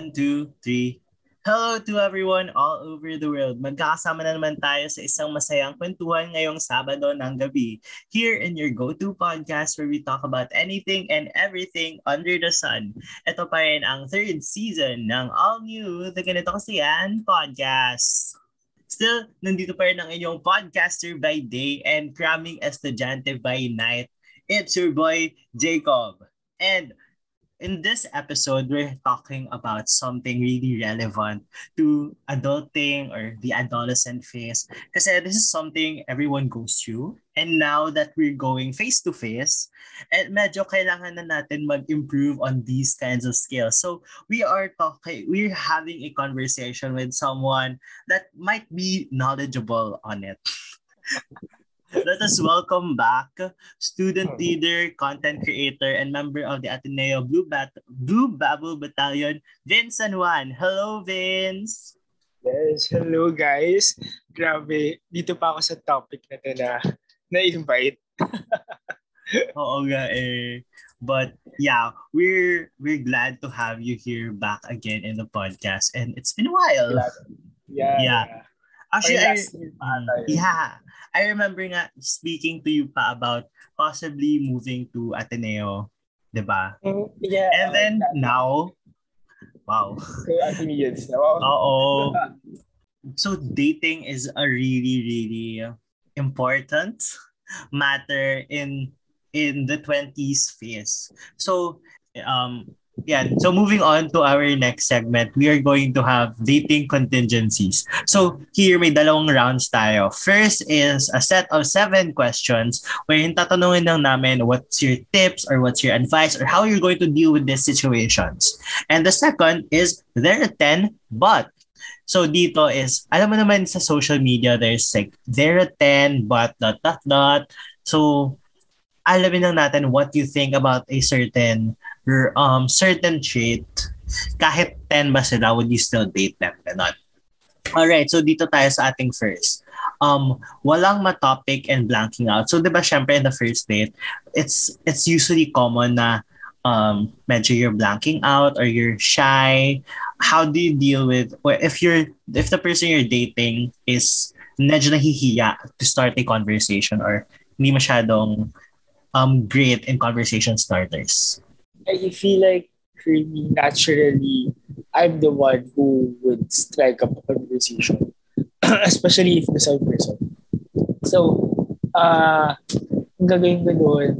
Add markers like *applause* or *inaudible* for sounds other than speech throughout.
One, two, three. Hello to everyone all over the world. Magkakasama na naman tayo sa isang masayang kwentuhan ngayong Sabado ng gabi here in your go-to podcast where we talk about anything and everything under the sun. Ito pa rin ang third season ng All New The Ganito Kasi Yan Podcast. Still, nandito pa rin ang inyong podcaster by day and cramming estudyante by night. It's your boy, Jacob. And in this episode, we're talking about something really relevant to adulting or the adolescent phase. Kasi this is something everyone goes through. And now that we're going face to face, and medyo kailangan na natin mag-improve on these kinds of skills. So we are talking, we're having a conversation with someone that might be knowledgeable on it. *laughs* Let us welcome back student leader, content creator, and member of the Ateneo Blue, Bat- Blue Babble Battalion, Vince San Juan. Hello, Vince! Yes, hello guys. Grabe, dito pa ako sa topic na to na na-invite. *laughs* Oo nga eh. But yeah, we're we're glad to have you here back again in the podcast and it's been a while. Yeah. Yeah. Actually, I, last year pa ata yun. yeah. I remember nga speaking to you pa about possibly moving to Ateneo, 'di ba? Mm, Yeah. And then now, wow. Kay Ate Mians na. Wow. Oo. *laughs* So dating is a really really important matter in in the 20s phase. So um yeah, so moving on to our next segment, we are going to have dating contingencies. So here may dalawang rounds tayo. First is a set of seven questions wherein tatanungin lang namin what's your tips or what's your advice or how you're going to deal with these situations. And the second is there are 10 but So dito is, alam mo naman sa social media, there's like, there are 10, but dot, dot, dot. So, alamin lang natin what you think about a certain or, um certain trait. Kahit 10 ba sila, would you still date them? Ganon. Alright, so dito tayo sa ating first. Um, walang ma-topic and blanking out. So, di ba, syempre, in the first date, it's it's usually common na um, medyo you're blanking out or you're shy. How do you deal with, or if you're, if the person you're dating is medyo nahihiya to start a conversation or hindi masyadong um, great in conversation starters? I feel like really naturally, I'm the one who would strike up a conversation. *clears throat* Especially if the side person. So, uh, gagawin ko doon,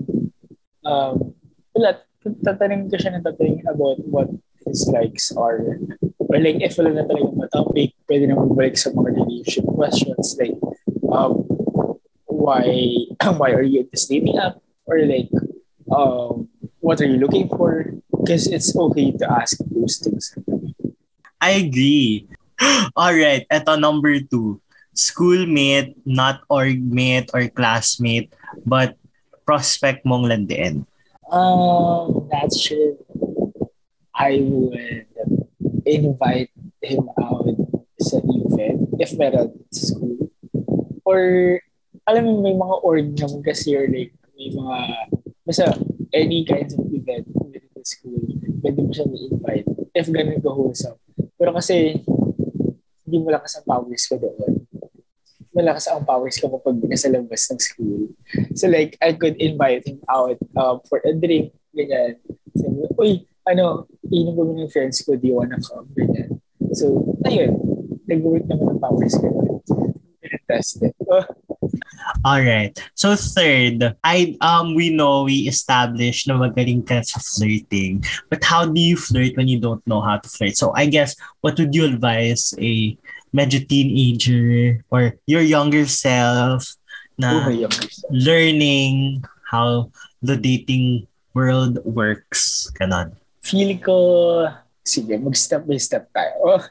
um, wala, tatanungin ko siya ng tatanungin about what his likes are. Or like, if wala na talaga mga topic, pwede na magbalik sa mga relationship questions like, um, why *clears throat* why are you at this dating app? Or like, um, what are you looking for? Because it's okay to ask those things. I agree. *gasps* All right, eto number two. Schoolmate, not orgmate or classmate, but prospect mong landiin. Um, naturally, I would invite him out sa event if meron sa school. Or, alam mo, may mga org naman kasi or like, may mga, basta any kinds of event within the school, pwede mo siya i-invite if ganun ka wholesome. Pero kasi, hindi malakas ang powers ko doon. Malakas ang powers ko kapag nasa labas ng school. So like, I could invite him out um, for a drink, ganyan. Sabi, uy, ano, inom kami ng friends ko, do you wanna come? Ganyan. So, ayun, nag-work naman ang powers ko doon. Test it. Oh, All right. So third, I um we know we established na magaling ka sa flirting. But how do you flirt when you don't know how to flirt? So I guess what would you advise a medyo teenager or your younger self na yung isa. learning how the dating world works? Ganon. Feel ko, sige, mag-step by step tayo. *laughs* Oh,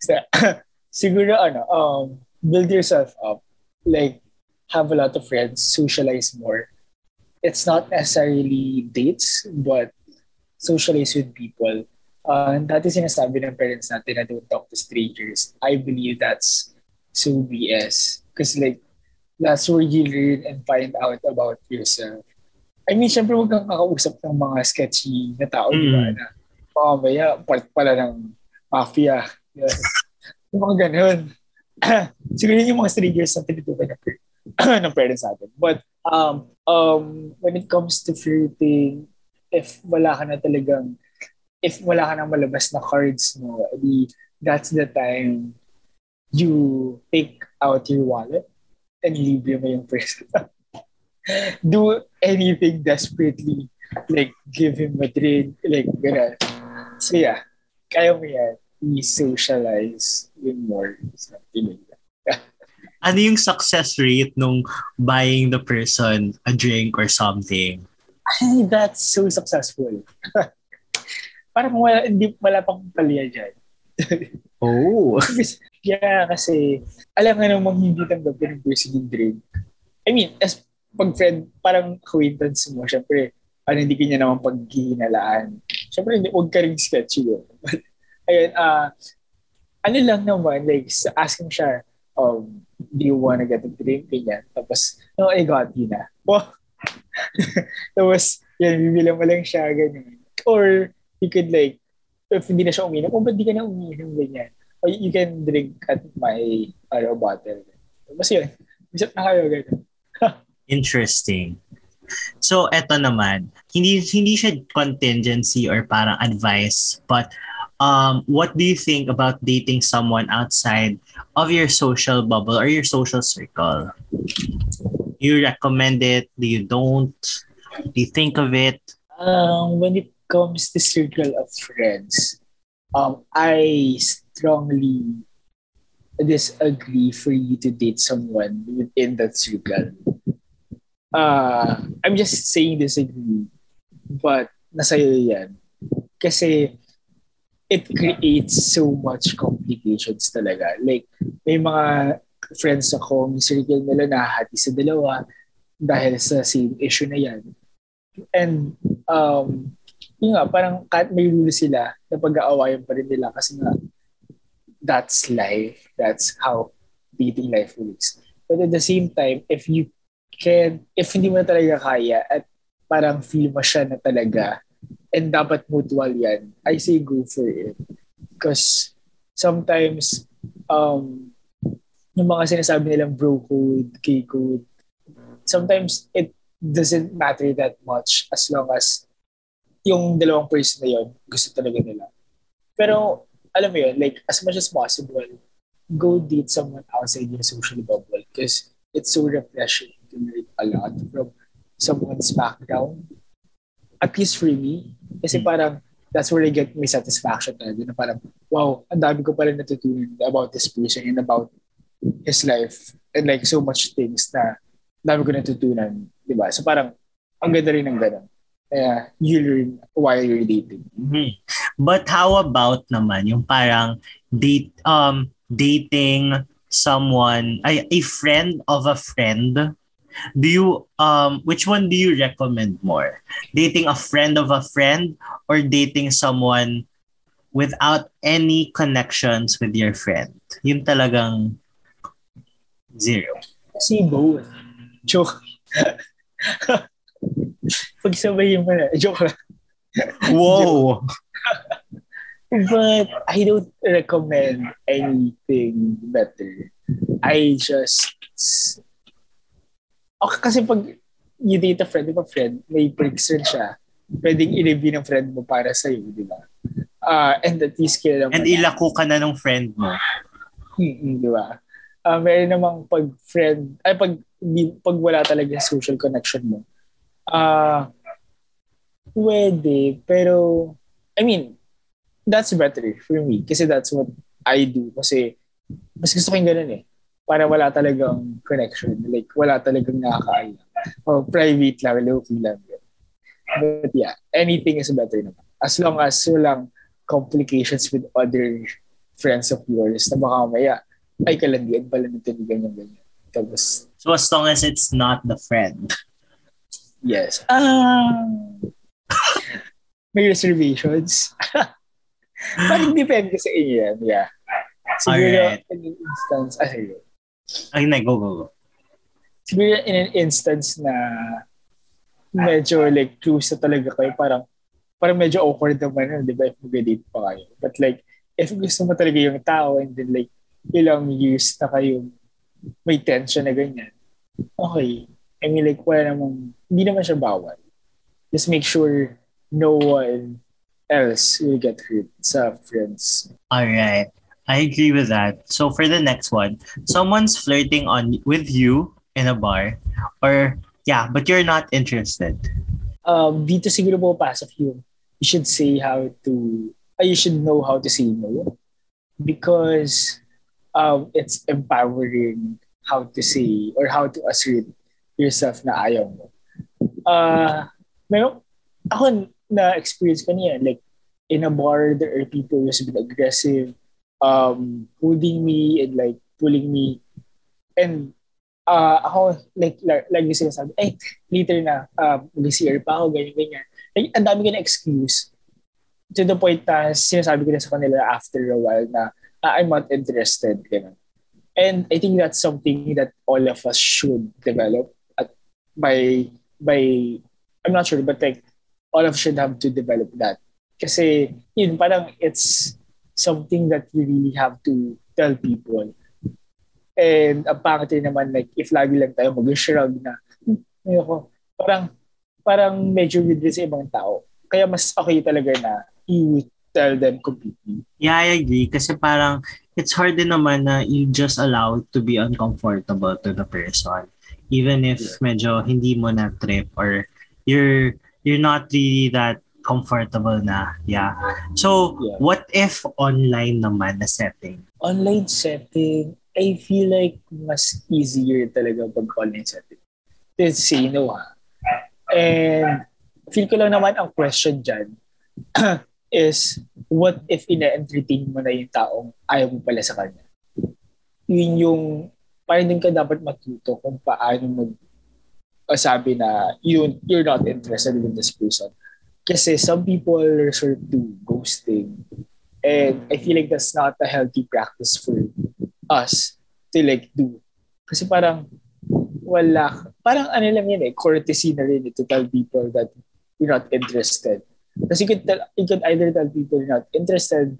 step. *coughs* Siguro, ano, um, build yourself up. Like, have a lot of friends, socialize more. It's not necessarily dates, but socialize with people. Uh, dati sinasabi ng parents natin na don't talk to strangers. I believe that's so BS. Because like, that's where you learn and find out about yourself. I mean, syempre huwag kang kakausap ng mga sketchy na tao, di ba? Mm. Na mamaya part pala ng mafia. *laughs* yung mga ganun. *clears throat* Siguro yun yung mga triggers na tinutukan ng, *clears throat* ng parents natin. But um, um, when it comes to flirting, if wala ka na talagang, if wala ka na malabas na cards mo, di, that's the time you take out your wallet and libre mo yung person. *laughs* Do anything desperately. Like, give him a drink. Like, gano'n. So yeah, kaya mo yan. I-socialize with more. Something. Ano yung success rate nung buying the person a drink or something? Ay, that's so successful. *laughs* Parang wala, hindi, wala pang palya dyan. *laughs* oh. yeah, kasi alam nga namang hindi tanggapin ng person yung drink. I mean, as pag friend, parang acquaintance mo, syempre, ano, hindi kanya naman paghihinalaan. Syempre, hindi, huwag ka rin sketchy yun. *laughs* But, ayun, uh, ano lang naman, like, ask him siya, um, do you wanna get a drink? Ganyan. Tapos, no, I got you na. *laughs* Wow. Tapos, yan, bibilang mo lang siya, ganyan. Or, you could like, if hindi na siya uminom, oh, ba't di ka na uminom, ganyan. Or you can drink at my ano, bottle. Mas yun, bisap na kayo, ganyan. *laughs* Interesting. So, eto naman, hindi hindi siya contingency or parang advice, but um, what do you think about dating someone outside of your social bubble or your social circle? You recommend it? Do you don't? Do you think of it? Um, when it comes to circle of friends, um, I strongly disagree for you to date someone within that circle. Uh, I'm just saying disagree, but nasa yan. Kasi it creates so much complications talaga. Like, may mga friends ako, circle nila nahati sa dalawa dahil sa same issue na yan. And um, yun nga, parang kahit may rule sila, na pag-aawayan pa rin nila kasi nga, that's life. That's how dating life works. But at the same time, if you can, if hindi mo na talaga kaya at parang feel mo siya na talaga and dapat mutual yan, I say go for it. Because sometimes, um, yung mga sinasabi nilang bro code, gay code, sometimes it doesn't matter that much as long as yung dalawang person na yun, gusto talaga nila. Pero, alam mo yun, like, as much as possible, go date someone outside your social bubble because it's so refreshing to learn a lot from someone's background. At least for me, kasi parang that's where I get my satisfaction talaga na parang, wow, ang dami ko pala natutunan about this person and about his life and like so much things na dami ko natutunan, di ba? So parang, ang ganda rin ng ganun uh, you learn while you're dating. Mm-hmm. But how about naman yung parang date um dating someone ay a friend of a friend do you um which one do you recommend more dating a friend of a friend or dating someone without any connections with your friend yung talagang zero see both joke *laughs* Pagsabayin mo na. Joke lang. Whoa! But I don't recommend anything better. I just... Okay, kasi pag you date a friend a friend, may perks rin siya. Pwedeng i-review ng friend mo para sa'yo, di ba? Uh, and at least kailan And ilako ka na ng friend mo. Hmm, di ba? Uh, meron namang pag friend, ay pag, pag wala talaga social connection mo, Ah, uh, pwede, pero, I mean, that's better for me kasi that's what I do kasi mas gusto ko yung ganun eh. Para wala talagang connection. Like, wala talagang nakakaalam. O private lang, low-key lang. But yeah, anything is better naman. As long as walang complications with other friends of yours na baka maya, ay kalandian pala nito ni ganyan-ganyan. Tapos, so as long as it's not the friend. Yes. Um, may reservations. *laughs* Parang depende sa inyo yan. Yeah. Siguro Alright. in an instance, ah, sige. Ay, na, go, go, go. Siguro in an instance na medyo like close na talaga kayo, parang parang medyo awkward naman, di ba, if mag-date pa kayo. But like, if gusto mo talaga yung tao and then like, ilang years na kayong may tension na ganyan, okay. I mean, like, wala namang, hindi naman siya bawal. Just make sure no one else will get hurt sa friends. All right. I agree with that. So for the next one, someone's flirting on with you in a bar or yeah, but you're not interested. Um, dito siguro po pasok yung you should say how to uh, you should know how to say no because um, it's empowering how to say or how to assert yourself na ayaw mo. Uh, meron, ako na-experience ko niya, like, in a bar, there are people who's been aggressive, um, holding me and like pulling me. And uh, ako, like, like, like yung sinasabi, eh, later na, uh, mag-CR pa ako, ganyan, ganyan. Like, ang dami excuse to the point na sinasabi ko na sa kanila after a while na uh, I'm not interested. Ganun. And I think that's something that all of us should develop at by by I'm not sure but like all of us should have to develop that. Kasi yun parang it's something that you really have to tell people. And ang pangit naman like if lagi lang tayo mag-shrug na hmm, ayoko, parang parang medyo weird sa ibang tao. Kaya mas okay talaga na you tell them completely. Yeah, I agree. Kasi parang it's hard din naman na you just allow to be uncomfortable to the person. Even if medyo hindi mo na trip or you're you're not really that comfortable na. Yeah. So, yeah. what if online naman na setting? Online setting, I feel like mas easier talaga pag online setting. To say no ha. And feel ko lang naman ang question dyan *clears throat* is what if ina-entertain mo na yung taong ayaw mo pala sa kanya? Yun yung, parang din ka dapat matuto kung paano mag sabi na you, you're not interested in this person. Kasi some people resort to ghosting. And I feel like that's not a healthy practice for us to like do. Kasi parang wala, parang ano lang yun eh, courtesy na rin eh, to tell people that you're not interested Because you could, tell, you could either tell people you're not interested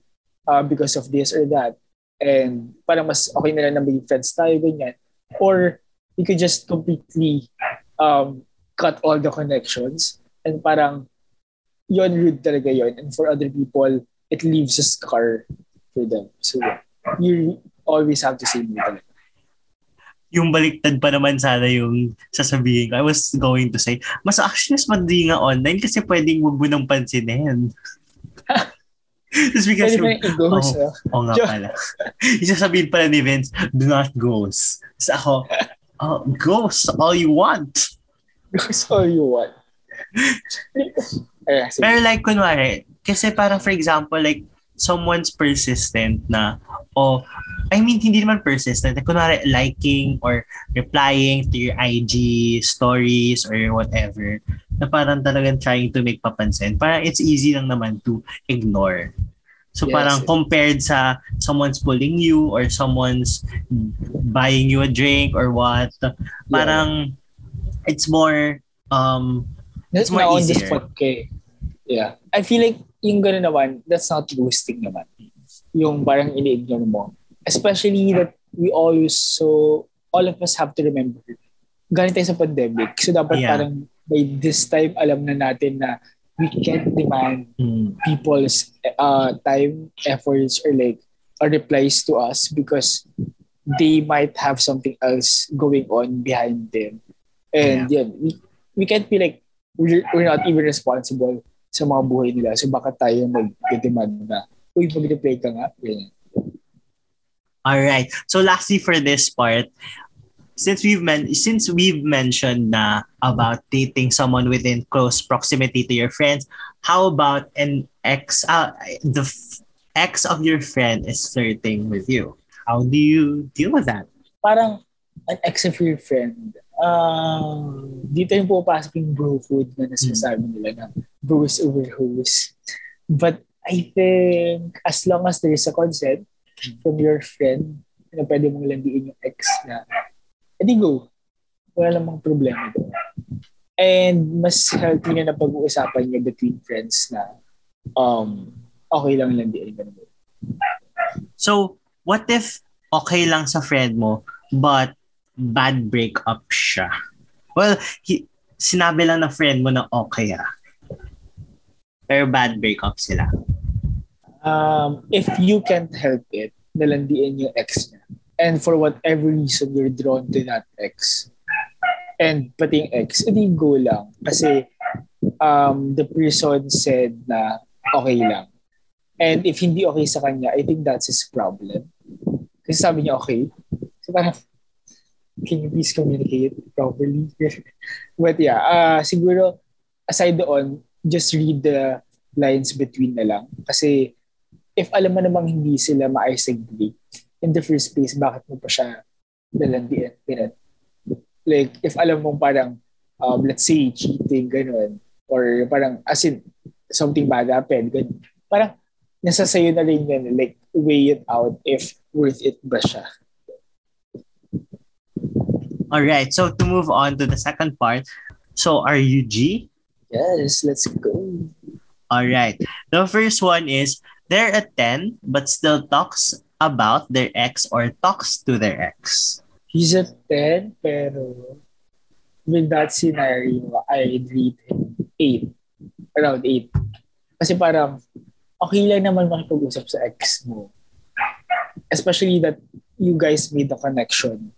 uh, because of this or that. And parang mas okay na lang na maging friends tayo, ganyan. Or you could just completely um, cut all the connections. And parang yon rude talaga yon And for other people, it leaves a scar for them. So you always have to say no talaga yung baliktad pa naman sana yung sasabihin ko. I was going to say, mas actually mas madi nga online kasi pwedeng wag mo nang pansinin. *laughs* Just because Pwede yung, ghost, oh, oh, nga pala. Isasabihin pala ni Vince, do not ghost. Tapos ako, oh, ghost all you want. *laughs* Ghost all you want. *laughs* Pero like, kunwari, kasi parang for example, like, someone's persistent na, oh, I mean, hindi naman persistent. Kunwari, liking or replying to your IG stories or whatever, na parang talagang trying to make papansin. Parang it's easy lang naman to ignore. So yes. parang compared sa someone's pulling you or someone's buying you a drink or what, parang yeah. it's more um that's more easier. on the spot kay. Yeah. I feel like yung gano'n naman, that's not ghosting naman. Yung parang ini-ignore mo especially that we always so all of us have to remember galing tayo sa pandemic so dapat yeah. parang by this time alam na natin na we can't demand mm. people's uh, time efforts or like or replies to us because they might have something else going on behind them and yeah, yeah we, we can't be like we're, we're not even responsible sa mga buhay nila so baka tayo mag-demand na uy mag-reply ka nga ganyan All right. So lastly for this part, since we've men- since we've mentioned na about dating someone within close proximity to your friends, how about an ex uh, the f- ex of your friend is flirting with you? How do you deal with that? Parang an ex of your friend. Uh, dito yung pupasok yung bro food na nasasabi mm. nila na bros over hoes. But I think as long as there is a consent, from your friend na pwede mong landiin yung ex na, edi go. Wala namang problema doon. And mas healthy na na pag-uusapan niyo between friends na um, okay lang din. Ganun. So, what if okay lang sa friend mo, but bad breakup siya? Well, he, sinabi lang na friend mo na okay ah. Pero bad breakup sila. Um, if you can't help it, nalandiin yung ex niya. And for whatever reason you're drawn to that ex, and pati yung ex, hindi go lang. Kasi um, the person said na okay lang. And if hindi okay sa kanya, I think that's his problem. Kasi sabi niya okay. So parang, can you please communicate properly? *laughs* But yeah, uh, siguro aside doon, just read the lines between na lang. Kasi if alam mo namang hindi sila nag-break, in the first place, bakit mo pa siya nalandian? Ganun. Like, if alam mo parang, um, let's say, cheating, ganun, or parang, as in, something bad happened, ganun. Parang, nasa sayo na rin yan, like, weigh it out if worth it ba siya. Alright, so to move on to the second part, so are you G? Yes, let's go. Alright, the first one is, they're a 10 but still talks about their ex or talks to their ex. He's a 10 pero with that scenario, I'd rate him 8. Around 8. Kasi parang okay lang naman makipag-usap sa ex mo. Especially that you guys made the connection.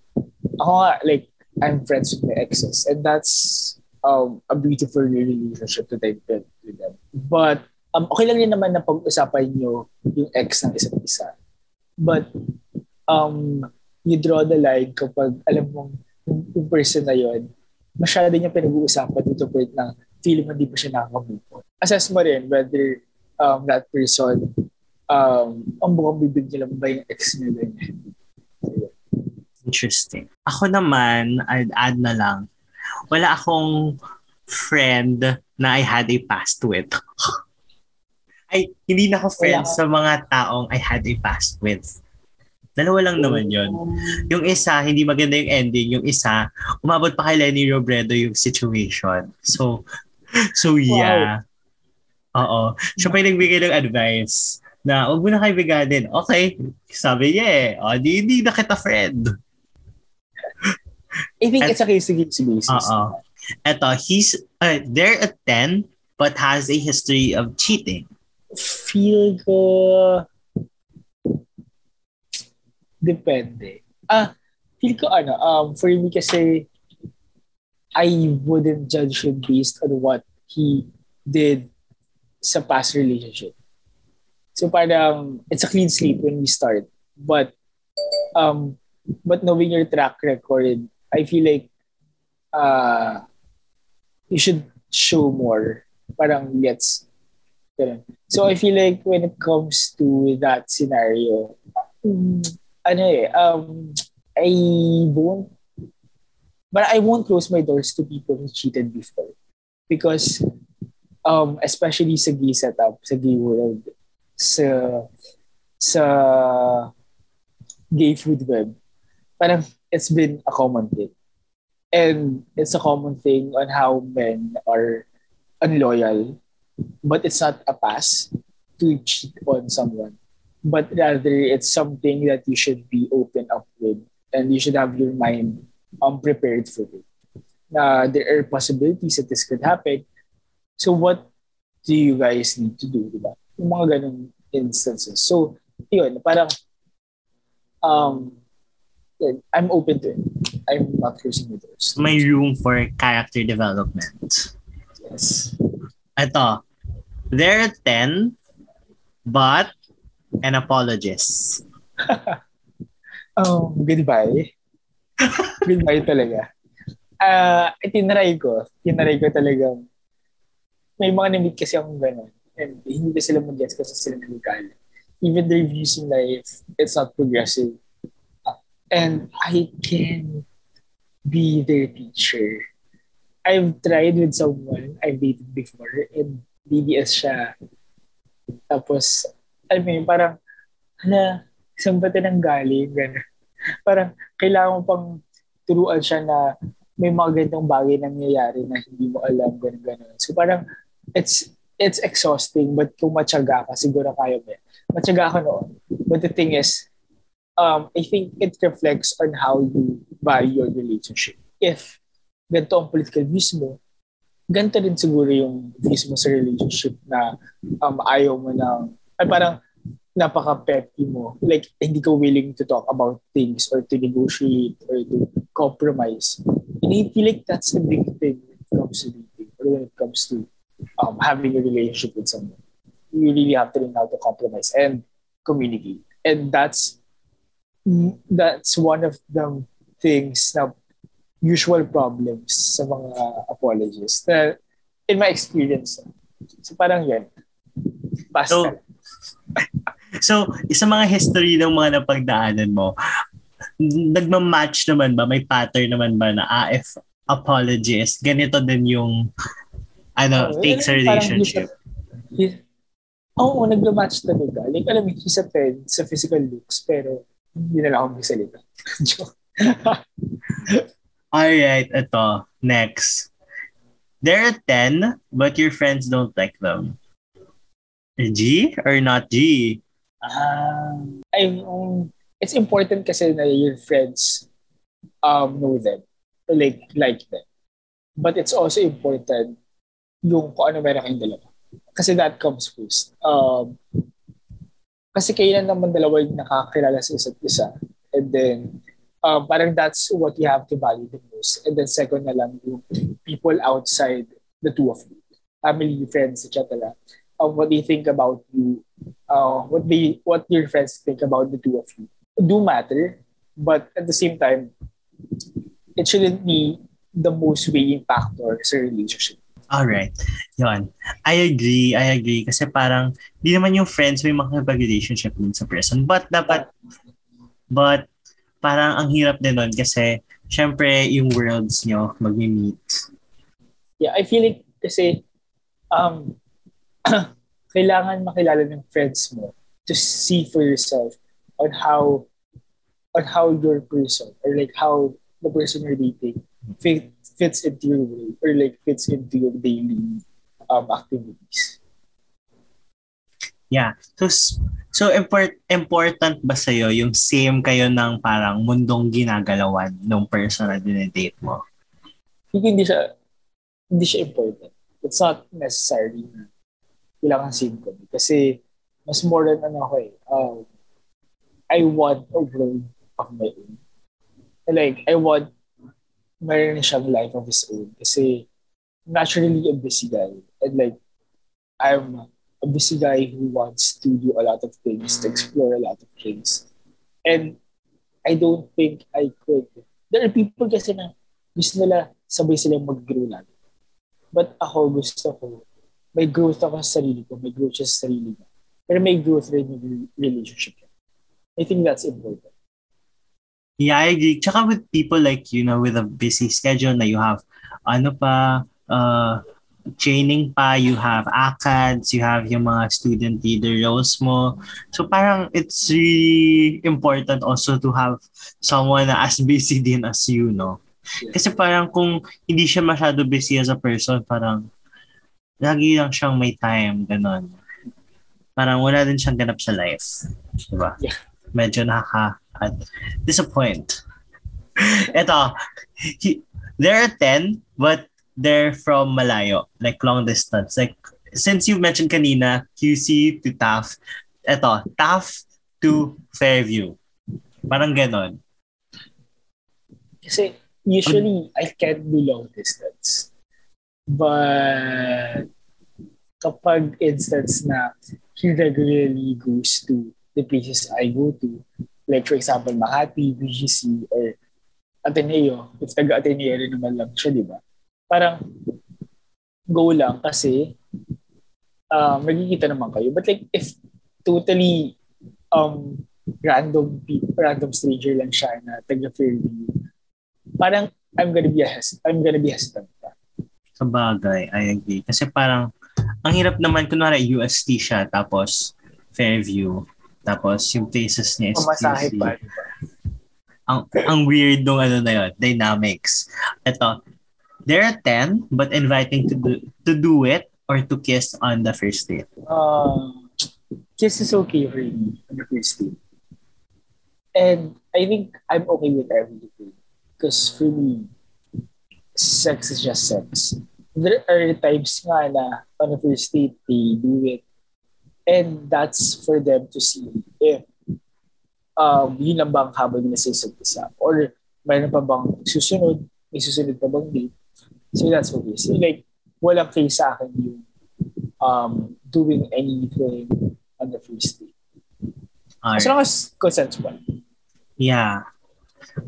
Ako nga, like, I'm friends with my exes and that's um, a beautiful relationship to built with them. But um, okay lang din naman na pag-usapan nyo yung ex ng isa't isa. But um, you draw the line kapag alam mong yung, person na yon masyado niya pinag-uusapan dito point na feeling mo hindi pa siya nakakabuko. Assess mo rin whether um, that person um, ang bukang bibig nila ba yung ex niya ganyan. Interesting. Ako naman, I'd add na lang, wala akong friend na I had a past with. *laughs* ay, hindi na ako friends sa mga taong I had a past with. Dalawa lang naman yon. Yung isa, hindi maganda yung ending. Yung isa, umabot pa kay Lenny Robredo yung situation. So, *laughs* so yeah. Wow. Oo. Siya pa yung nagbigay ng advice na huwag mo na kaibiganin. Okay. Sabi niya eh, oh, di, di na kita friend. I think At, it's a case-to-case basis. Eto, he's, uh, they're a 10 but has a history of cheating feel ko depende. Ah, feel ko ano, um, for me kasi I wouldn't judge him based on what he did sa past relationship. So parang it's a clean slate when we start. But um but knowing your track record, I feel like uh you should show more. Parang let's So I feel like when it comes to that scenario, ano eh, um, I won't, but I won't close my doors to people who cheated before. Because, um, especially sa gay setup, sa gay world, sa, sa gay food web, parang it's been a common thing. And it's a common thing on how men are unloyal but it's not a pass to cheat on someone but rather it's something that you should be open up with and you should have your mind um, prepared for it uh, there are possibilities that this could happen so what do you guys need to do diba? yung mga ganong instances so yun parang um I'm open to it I'm not closing the doors may room for character development yes ito They're 10, but an apologist. oh, *laughs* goodbye. *laughs* goodbye talaga. Uh, tinry ko. Tinry ko talagang may mga na-meet kasi akong gano'n. And hindi sila mag-guess kasi sila naligal. Even their views in life, it's not progressive. And I can be their teacher. I've tried with someone I've dated before and DDS siya. Tapos, alam mo yun, parang, hala, saan ba nang galing? Ganun. *laughs* Parang, kailangan mo pang turuan siya na may mga ganitong bagay na nangyayari na hindi mo alam, ganun, ganun. So parang, it's, it's exhausting, but kung matyaga ka, siguro kaya mo yan. Matyaga ka noon. But the thing is, um, I think it reflects on how you value your relationship. If ganito ang political views mo, ganito rin siguro yung views mo sa relationship na um, ayaw mo ng, ay parang napaka-petty mo. Like, hindi ka willing to talk about things or to negotiate or to compromise. And I feel like that's a big thing when it comes to dating or when it comes to um, having a relationship with someone. You really have to learn how to compromise and communicate. And that's that's one of the things na usual problems sa mga apologists na in my experience. So parang yan. Basta. So, So, isa mga history ng mga napagdaanan mo, nagma-match naman ba? May pattern naman ba na ah, if apologist, ganito din yung ano, oh, take sa relationship? Oo, oh, nagma-match talaga. Like, alam mo, he's a 10 sa physical looks, pero hindi na lang ako magsalita. *laughs* Alright, ito. Next. There are 10, but your friends don't like them. G or not G? Um, I'm, um, it's important kasi na your friends um, know them, like, like them. But it's also important yung kung ano meron kayong dalawa. Kasi that comes first. Um, kasi na naman dalawa yung nakakilala sa isa't isa. And then, um, parang that's what you have to value the most. And then second na lang yung people outside the two of you. Family, friends, etc. Um, what they think about you uh, what they what your friends think about the two of you do matter, but at the same time, it shouldn't be the most weighing factor sa relationship. Alright. Yun. I agree. I agree. Kasi parang, di naman yung friends may makipag-relationship din sa person. But dapat, but parang ang hirap din nun kasi syempre yung worlds nyo mag-meet. Yeah, I feel like kasi um, *clears throat* kailangan makilala ng friends mo to see for yourself on how on how your person or like how the person you're dating fit, fits into your way or like fits into your daily um, activities. Yeah. So so import, important ba sa yung same kayo ng parang mundong ginagalawan ng person na dinedate mo? Hindi siya hindi siya important. It's not necessary kailangan same kami. Kasi mas more than ano ako eh. Um, I want a world of my own. Like, I want meron siyang life of his own. Kasi naturally a busy guy. And like, I'm a busy guy who wants to do a lot of things, to explore a lot of things. And I don't think I could. There are people kasi na gusto nila sabay silang mag-grow lang. But ako gusto ko may growth ako sa sarili ko, may growth siya sa sarili niya. Pero may growth rin yung relationship niya. I think that's important. Yeah, I agree. Tsaka with people like, you know, with a busy schedule na you have, ano pa, uh, training pa, you have ACADS, you have yung mga student leader roles mo. So parang it's really important also to have someone na as busy *laughs* din as you, no? Kasi parang kung hindi siya masyado busy as a person, parang lagi lang siyang may time, ganun. Parang wala din siyang ganap sa life. Diba? Yeah. Medyo nakaka disappoint. Ito, he, there are 10, but they're from malayo, like long distance. Like, since you mentioned kanina, QC to TAF, ito, TAF to Fairview. Parang ganon. Kasi usually, I can't do long distance. But kapag instance na he regularly goes to the places I go to, like for example, Makati, BGC, or Ateneo, if taga-Ateneo rin naman lang siya, di ba? Parang go lang kasi uh, magkikita naman kayo. But like, if totally um, random people, random stranger lang siya na taga-Fairview, parang I'm gonna be a hes- I'm gonna be hesitant sa bagay, I agree. Kasi parang, ang hirap naman, kunwari UST siya, tapos Fairview, tapos yung places niya is Pamasahe pa. Ang, ang weird nung ano na yun, dynamics. Ito. There are 10, but inviting to do, to do it or to kiss on the first date. Uh, kiss is okay for me on the first date. And I think I'm okay with everything. Because for me, sex is just sex. There are times nga na on the first date, they do it. And that's for them to see if um, yun lang bang habang nila sa isa't isa. Or mayroon pa bang susunod, may susunod pa bang date. So that's okay. So like, walang case sa akin yung um, doing anything on the first date. As long as consensual. Yeah.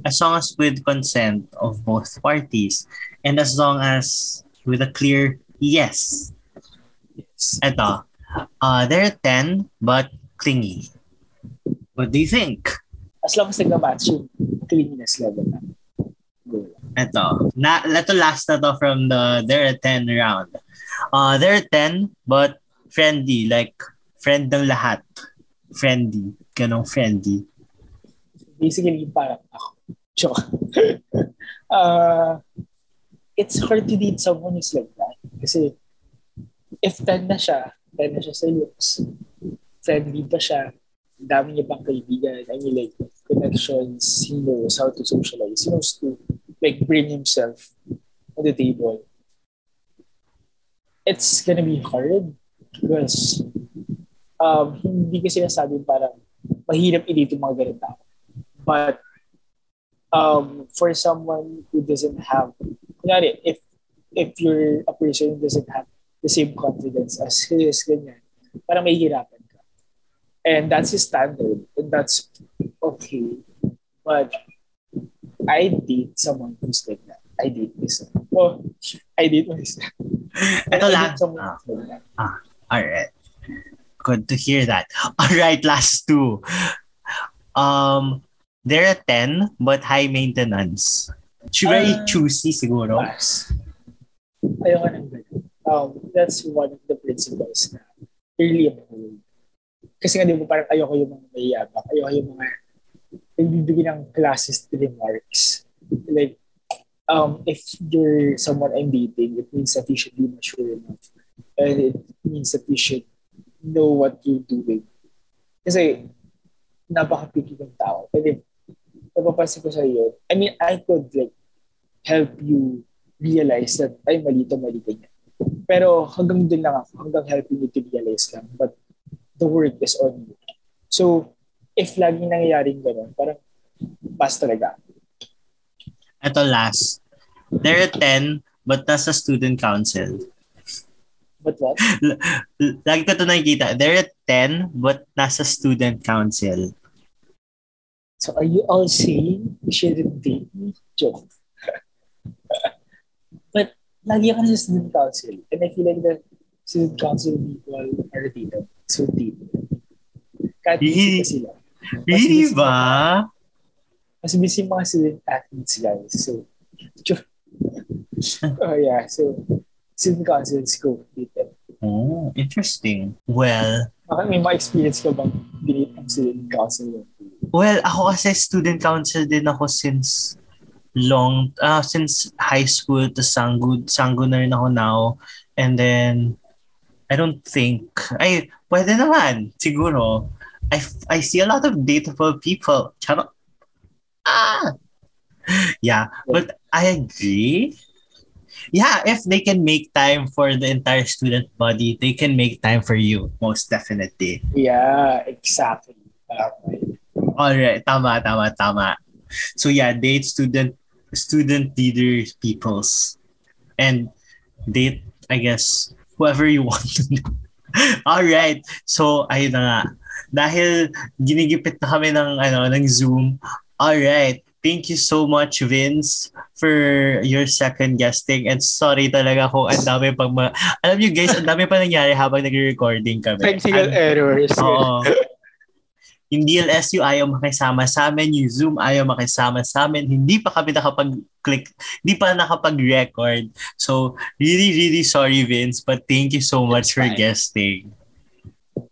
As long as with consent of both parties. And as long as with a clear yes. Yes. Ito. Uh, they're 10 but clingy. What do you think? As long as nag-match yung cleanliness level na. Go lang. Ito. Na, ito last na to from the they're 10 round. Uh, they're 10 but friendly. Like, friend ng lahat. Friendly. Ganong friendly. Basically, parang ako. *laughs* Joke. *laughs* uh, it's hard to date someone who's like that. Kasi if 10 na siya, 10 na siya sa looks, friendly pa siya, ang dami niya pang kaibigan, I mean like connections, he knows how to socialize, he knows to like bring himself on the table. It's gonna be hard because um, hindi kasi nasabi parang mahirap yung mga ganun tao. But um, for someone who doesn't have, kunyari, if if you're a person who doesn't have the same confidence as his, ganyan, parang mahihirapan ka. And that's his standard. And that's okay. But I date someone who's like that. I date this. Oh, I date this. *laughs* Ito I lang. Ah. like. Ah, all right. Good to hear that. *laughs* All right, last two. Um, there are 10 but high maintenance. Very Ah. choosy siguro. Ayoko ganun. Um, that's one of the principles na early uphold. Kasi nga di ba parang ayoko yung mga mayabak, ayoko yung mga nagbibigay ng classist remarks. Like, um, if you're someone I'm dating, it means that you should be mature enough. And it means that you should know what you're doing. Kasi, napaka-picky ng tao. And if napapansin ko sa iyo, I mean, I could like help you realize that ay mali to, mali ganyan. Pero hanggang dun lang ako, hanggang helping you to realize lang. But the work is on you. So, if laging nangyayaring gano'n, parang pass talaga. Ito last. They're a 10 but nasa student council. But what? L- Lagi ko ito nakikita. They're a 10 but nasa student council. So, are you all saying you shouldn't me? Joke. Lagi ka na sa student council. And I feel like the student council people are dito. So deep. Kahit busy sila. Really ba? Mas busy mga student athletes, guys. So, *laughs* oh yeah. So, student councils go dito. Oh, interesting. Well, Baka may mga experience ka bang dinate ang student council? Well, ako kasi student council din ako since long, uh, since high school to Sanggu. Sanggu na rin ako now. And then, I don't think, ay, pwede naman, siguro. I, I see a lot of dateable people. Charot. Ah! *laughs* Yeah, but I agree. Yeah, if they can make time for the entire student body, they can make time for you, most definitely. Yeah, exactly. Okay. Alright, tama, tama, tama. So yeah, date student student leaders peoples. And date, I guess, whoever you *laughs* want to do. Alright, so ayun na nga. Dahil ginigipit na kami ng, ano, ng Zoom. Alright, thank you so much, Vince, for your second guesting. And sorry talaga kung ang dami pang mga... Alam niyo guys, ang dami pa nangyari habang nag-recording kami. Technical errors. Oo. Yung DLSU ayaw makisama sa amin, yung Zoom ayaw makisama sa amin, hindi pa kami nakapag-click, hindi pa nakapag-record. So, really, really sorry, Vince, but thank you so much It's for fine. guesting.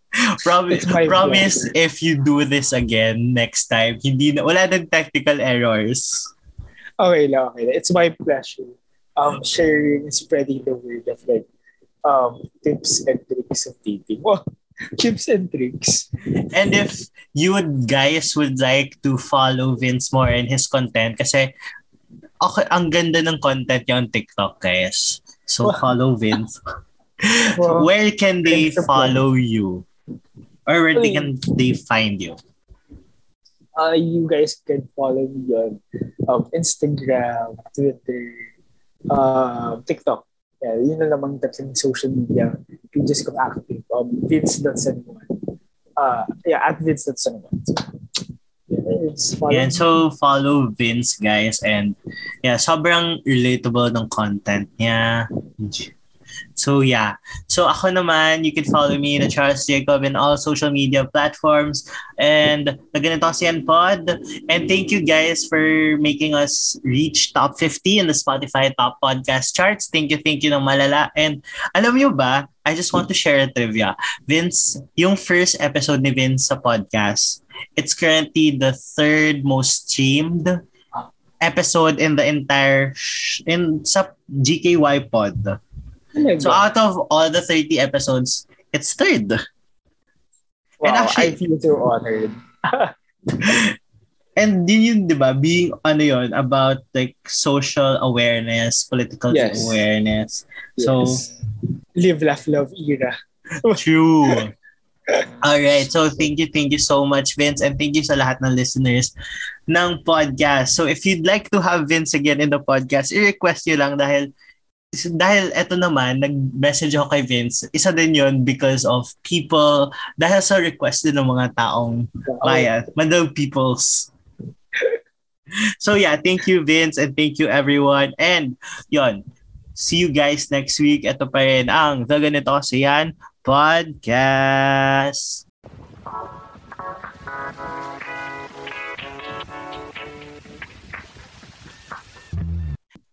*laughs* Promise, promise if you do this again next time, hindi na, wala nang technical errors. Okay lang, okay lang. It's my pleasure. Um, sharing, spreading the word of like um tips and tricks of dating. Well, tips and tricks. And if you would guys would like to follow Vince more in his content kasi okay, ang ganda ng content niya on TikTok, guys. So follow Vince. *laughs* Wow. where can they follow you? Or where they can they find you? Uh, you guys can follow me on um, Instagram, Twitter, um, TikTok. Yeah, yun na namang tatlong social media pages kong active. Um, Vince.Sanuan. Uh, yeah, at Vince.Sanuan. So, yeah, follow Yan, so follow Vince guys and yeah, sobrang relatable ng content niya. So yeah. So ako naman, you can follow me, the Charles Jacob, in all social media platforms. And the Ganito Kasi Pod. And thank you guys for making us reach top 50 in the Spotify top podcast charts. Thank you, thank you ng malala. And alam niyo ba, I just want to share a trivia. Vince, yung first episode ni Vince sa podcast, it's currently the third most streamed episode in the entire sh- in sa GKY pod. Talaga? So out of all the 30 episodes, it's third. wow, and actually- I feel so honored. *laughs* And yun yun, di ba, being ano yun, about like social awareness, political Yes. awareness. So, Yes. live, laugh, love era. *laughs* True. All right. So thank you, thank you so much, Vince, and thank you sa lahat ng listeners ng podcast. So if you'd like to have Vince again in the podcast, i-request nyo lang dahil dahil eto naman, nag-message ako kay Vince. Isa din yon because of people, dahil sa request din ng mga taong kaya, madam peoples. *laughs* so yeah, thank you Vince and thank you everyone. And yon, see you guys next week. Ito pa rin ang The Ganito Kasi Yan Podcast.